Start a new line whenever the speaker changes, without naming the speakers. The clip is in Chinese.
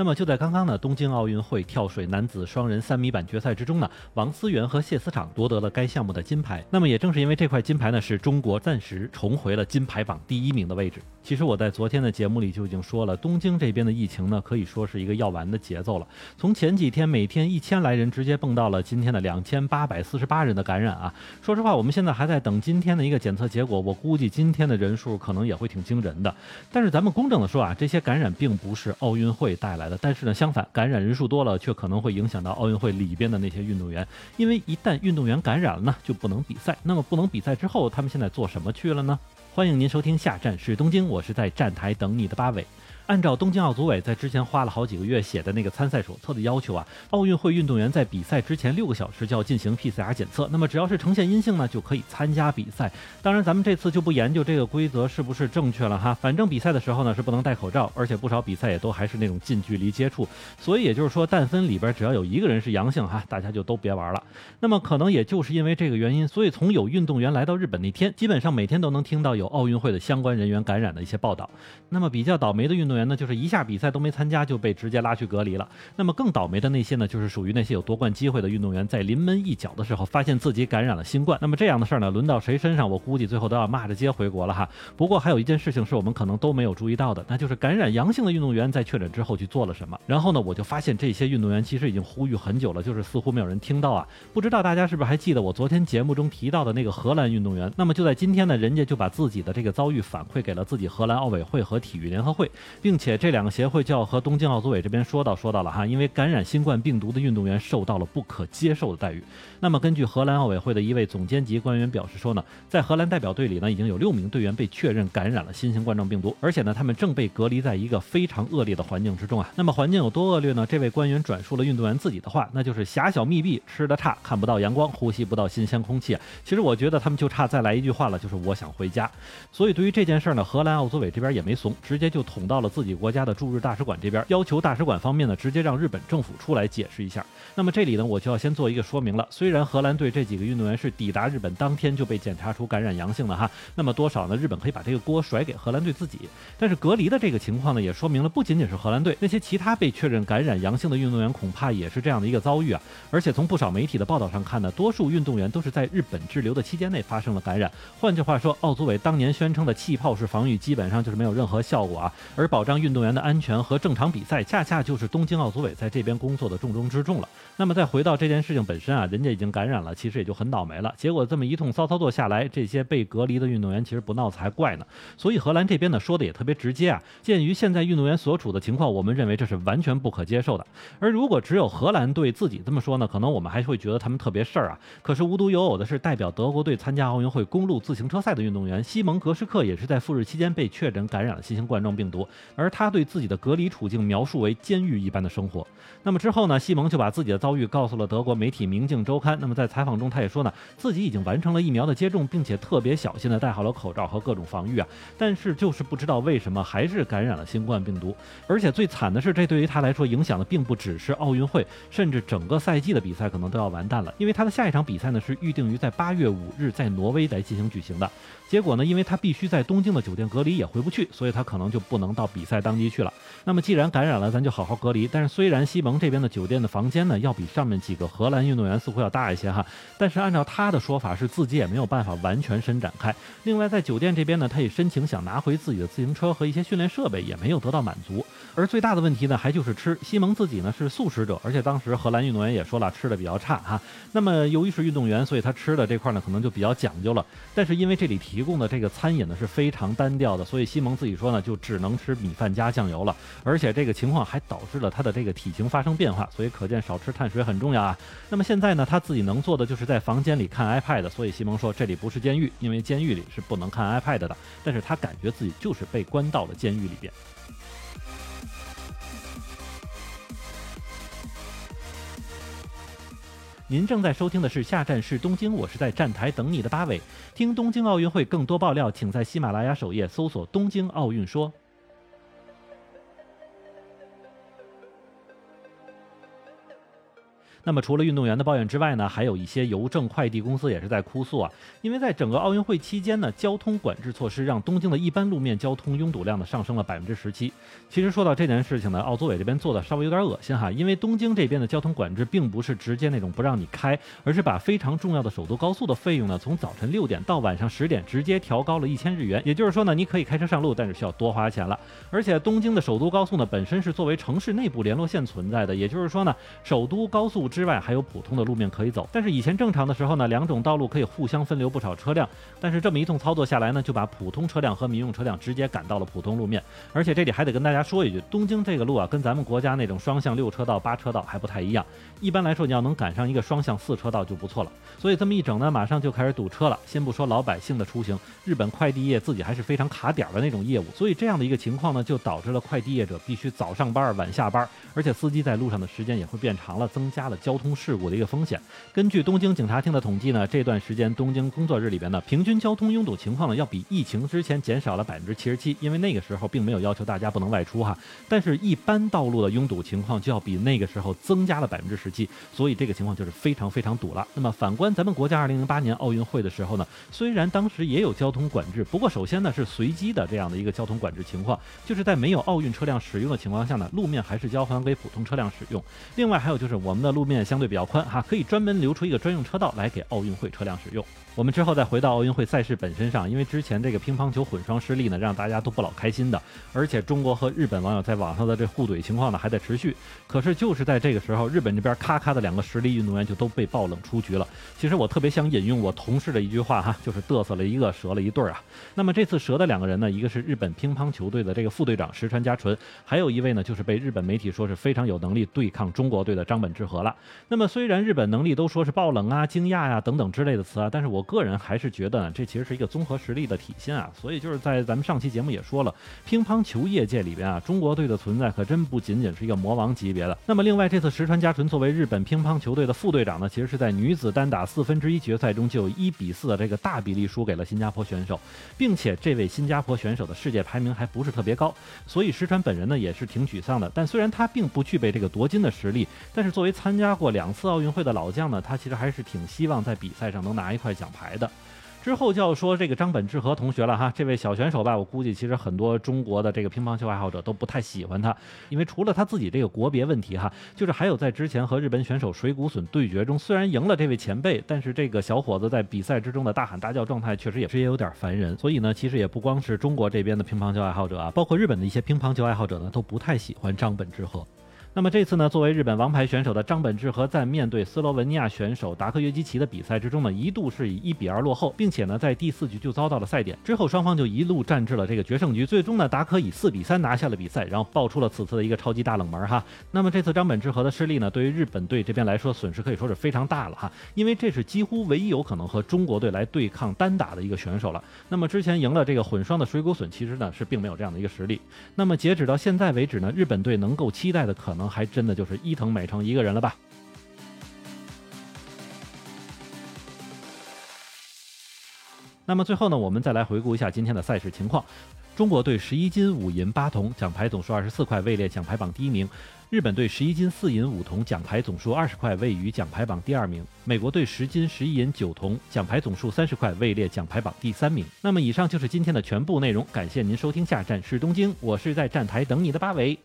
那么就在刚刚呢，东京奥运会跳水男子双人三米板决赛之中呢，王思源和谢思埸夺得了该项目的金牌。那么也正是因为这块金牌呢，使中国暂时重回了金牌榜第一名的位置。其实我在昨天的节目里就已经说了，东京这边的疫情呢，可以说是一个要完的节奏了。从前几天每天一千来人，直接蹦到了今天的两千八百四十八人的感染啊。说实话，我们现在还在等今天的一个检测结果，我估计今天的人数可能也会挺惊人的。但是咱们公正的说啊，这些感染并不是奥运会带来的。但是呢，相反，感染人数多了，却可能会影响到奥运会里边的那些运动员，因为一旦运动员感染了呢，就不能比赛。那么不能比赛之后，他们现在做什么去了呢？欢迎您收听下站是东京，我是在站台等你的八尾。按照东京奥组委在之前花了好几个月写的那个参赛手册的要求啊，奥运会运动员在比赛之前六个小时就要进行 PCR 检测。那么只要是呈现阴性呢，就可以参加比赛。当然，咱们这次就不研究这个规则是不是正确了哈。反正比赛的时候呢是不能戴口罩，而且不少比赛也都还是那种近距离接触。所以也就是说，但分里边只要有一个人是阳性哈，大家就都别玩了。那么可能也就是因为这个原因，所以从有运动员来到日本那天，基本上每天都能听到有奥运会的相关人员感染的一些报道。那么比较倒霉的运动员呢，就是一下比。赛都没参加就被直接拉去隔离了。那么更倒霉的那些呢，就是属于那些有夺冠机会的运动员，在临门一脚的时候发现自己感染了新冠。那么这样的事儿呢，轮到谁身上，我估计最后都要骂着街回国了哈。不过还有一件事情是我们可能都没有注意到的，那就是感染阳性的运动员在确诊之后去做了什么。然后呢，我就发现这些运动员其实已经呼吁很久了，就是似乎没有人听到啊。不知道大家是不是还记得我昨天节目中提到的那个荷兰运动员？那么就在今天呢，人家就把自己的这个遭遇反馈给了自己荷兰奥委会和体育联合会，并且这两个协会就要和东京。奥组委这边说到说到了哈，因为感染新冠病毒的运动员受到了不可接受的待遇。那么根据荷兰奥委会的一位总监级官员表示说呢，在荷兰代表队里呢，已经有六名队员被确认感染了新型冠状病毒，而且呢，他们正被隔离在一个非常恶劣的环境之中啊。那么环境有多恶劣呢？这位官员转述了运动员自己的话，那就是狭小密闭，吃的差，看不到阳光，呼吸不到新鲜空气。其实我觉得他们就差再来一句话了，就是我想回家。所以对于这件事呢，荷兰奥组委这边也没怂，直接就捅到了自己国家的驻日大使馆这边要。求大使馆方面呢，直接让日本政府出来解释一下。那么这里呢，我就要先做一个说明了。虽然荷兰队这几个运动员是抵达日本当天就被检查出感染阳性的哈，那么多少呢？日本可以把这个锅甩给荷兰队自己。但是隔离的这个情况呢，也说明了不仅仅是荷兰队，那些其他被确认感染阳性的运动员恐怕也是这样的一个遭遇啊。而且从不少媒体的报道上看呢，多数运动员都是在日本滞留的期间内发生了感染。换句话说，奥组委当年宣称的气泡式防御基本上就是没有任何效果啊。而保保障运动员的安全和正常比赛，恰恰就是东京奥组委在这边工作的重中之重了。那么再回到这件事情本身啊，人家已经感染了，其实也就很倒霉了。结果这么一通骚操作下来，这些被隔离的运动员其实不闹才怪呢。所以荷兰这边呢说的也特别直接啊。鉴于现在运动员所处的情况，我们认为这是完全不可接受的。而如果只有荷兰队自己这么说呢，可能我们还会觉得他们特别事儿啊。可是无独有偶的是，代表德国队参加奥运会公路自行车赛的运动员西蒙·格什克也是在赴日期间被确诊感染了新型冠状病毒，而他对自己的隔离处境描述为监狱一般的生活。那么之后呢，西蒙就把自己的遭遇告诉了德国媒体《明镜周刊》。那么在采访中，他也说呢，自己已经完成了疫苗的接种，并且特别小心的戴好了口罩和各种防御啊。但是就是不知道为什么还是感染了新冠病毒。而且最惨的是，这对于他来说影响的并不只是奥运会，甚至整个赛季的比赛可能都要完蛋了。因为他的下一场比赛呢是预定于在八月五日在挪威来进行举行的。结果呢，因为他必须在东京的酒店隔离，也回不去，所以他可能就不能到比赛当地去了。那么既然感染了，咱就好好隔离。但是虽然西蒙这边的酒店的房间呢，要比上面几个荷兰运动员似乎要大一些哈，但是按照他的说法，是自己也没有办法完全伸展开。另外在酒店这边呢，他也申请想拿回自己的自行车和一些训练设备，也没有得到满足。而最大的问题呢，还就是吃。西蒙自己呢是素食者，而且当时荷兰运动员也说了，吃的比较差哈。那么由于是运动员，所以他吃的这块呢，可能就比较讲究了。但是因为这里提供的这个餐饮呢是非常单调的，所以西蒙自己说呢，就只能吃米饭加酱油了。而且这个情况还导致了他的这个体型发生变化，所以可见少吃碳水很重要啊。那么现在呢，他自己能做的就是在房间里看 iPad，所以西蒙说这里不是监狱，因为监狱里是不能看 iPad 的。但是他感觉自己就是被关到了监狱里边。您正在收听的是下站是东京，我是在站台等你的八尾。听东京奥运会更多爆料，请在喜马拉雅首页搜索“东京奥运说”。那么除了运动员的抱怨之外呢，还有一些邮政快递公司也是在哭诉啊，因为在整个奥运会期间呢，交通管制措施让东京的一般路面交通拥堵量呢上升了百分之十七。其实说到这件事情呢，奥组委这边做的稍微有点恶心哈，因为东京这边的交通管制并不是直接那种不让你开，而是把非常重要的首都高速的费用呢，从早晨六点到晚上十点直接调高了一千日元。也就是说呢，你可以开车上路，但是需要多花钱了。而且东京的首都高速呢，本身是作为城市内部联络线存在的，也就是说呢，首都高速之外还有普通的路面可以走。但是以前正常的时候呢，两种道路可以互相分流不少车辆，但是这么一通操作下来呢，就把普通车辆和民用车辆直接赶到了普通路面。而且这里还得跟大家说一句，东京这个路啊，跟咱们国家那种双向六车道、八车道还不太一样。一般来说，你要能赶上一个双向四车道就不错了。所以这么一整呢，马上就开始堵车了。先不说老百姓的出行，日本快递业自己还是非常卡点儿的那种业务，所以这样的一个情况呢，就导致了快递业者必须早上班晚下班，而且司机在路上的时间也会变长了，增加了交通事故的一个风险。根据东京警察厅的统计呢，这段时间东京工作日里边呢，平均交通拥堵情况呢，要比疫情之前减少了百分之七十七，因为那个时候并没有要求大家不能外出哈，但是一般道路的拥堵情况就要比那个时候增加了百分之十七，所以这个情况就是非常非常堵了。那么反观咱们国家二零零八年奥运会的时候呢，虽然当时也有交通管制，不过首先呢是随机的这样的一个交通管制情况，就是在没有奥运车辆使用的情况下呢，路面还是交还给普通车辆使用。另外还有就是我们的路面相对比较宽哈，可以专门留出一个专用车道来给奥运会车辆使用。我们之后再回到奥运会赛事本身上，因为之前这个乒乓球混双失利呢，让大家都不老开心的，而且中国和日本网友在网上的这互怼情况呢还在持续。可是就是在这个时候，日本这边咔咔的两个实力运动员就都被爆冷出局了。其实我特别想引用我同事的一句话哈，就是嘚瑟了一个折了一对儿啊。那么这次折的两个人呢，一个是日本乒乓球队的这个副队长石川佳纯，还有一位呢就是被日本媒体说是非常有能力对抗中国队的张本智和了。那么虽然日本能力都说是爆冷啊、惊讶呀等等之类的词啊，但是我个人还是觉得呢，这其实是一个综合实力的体现啊。所以就是在咱们上期节目也说了，乒乓球业界里边啊，中国队的存在可真不仅仅是一个魔王级别的。那么另外这次石川佳纯作为日本乒乓球队的副队长呢，其实是在女子单打四分之一决赛中就有一比四的这个大比例输给了新加坡选手，并且这位新加坡选手的世界排名还不是特别高，所以石川本人呢也是挺沮丧的。但虽然他并不具备这个夺金的实力，但是作为参加过两次奥运会的老将呢，他其实还是挺希望在比赛上能拿一块奖牌的。之后就要说这个张本智和同学了哈，这位小选手吧，我估计其实很多中国的这个乒乓球爱好者都不太喜欢他，因为除了他自己这个国别问题哈，就是还有在之前和日本选手水谷隼对决中，虽然赢了这位前辈，但是这个小伙子在比赛之中的大喊大叫状态，确实也是也有点烦人。所以呢，其实也不光是中国这边的乒乓球爱好者啊，包括日本的一些乒乓球爱好者呢，都不太喜欢张本智和。那么这次呢，作为日本王牌选手的张本智和在面对斯洛文尼亚选手达科约基奇的比赛之中呢，一度是以一比二落后，并且呢在第四局就遭到了赛点。之后双方就一路战至了这个决胜局，最终呢达科以四比三拿下了比赛，然后爆出了此次的一个超级大冷门哈。那么这次张本智和的失利呢，对于日本队这边来说损失可以说是非常大了哈，因为这是几乎唯一有可能和中国队来对抗单打的一个选手了。那么之前赢了这个混双的水谷隼，其实呢是并没有这样的一个实力。那么截止到现在为止呢，日本队能够期待的可能还真的就是伊藤美诚一个人了吧。那么最后呢，我们再来回顾一下今天的赛事情况。中国队十一金五银八铜，奖牌总数二十四块，位列奖牌榜第一名。日本队十一金四银五铜，奖牌总数二十块，位于奖牌榜第二名。美国队十金十一银九铜，奖牌总数三十块，位列奖牌榜第三名。那么以上就是今天的全部内容，感谢您收听下站是东京，我是在站台等你的八尾。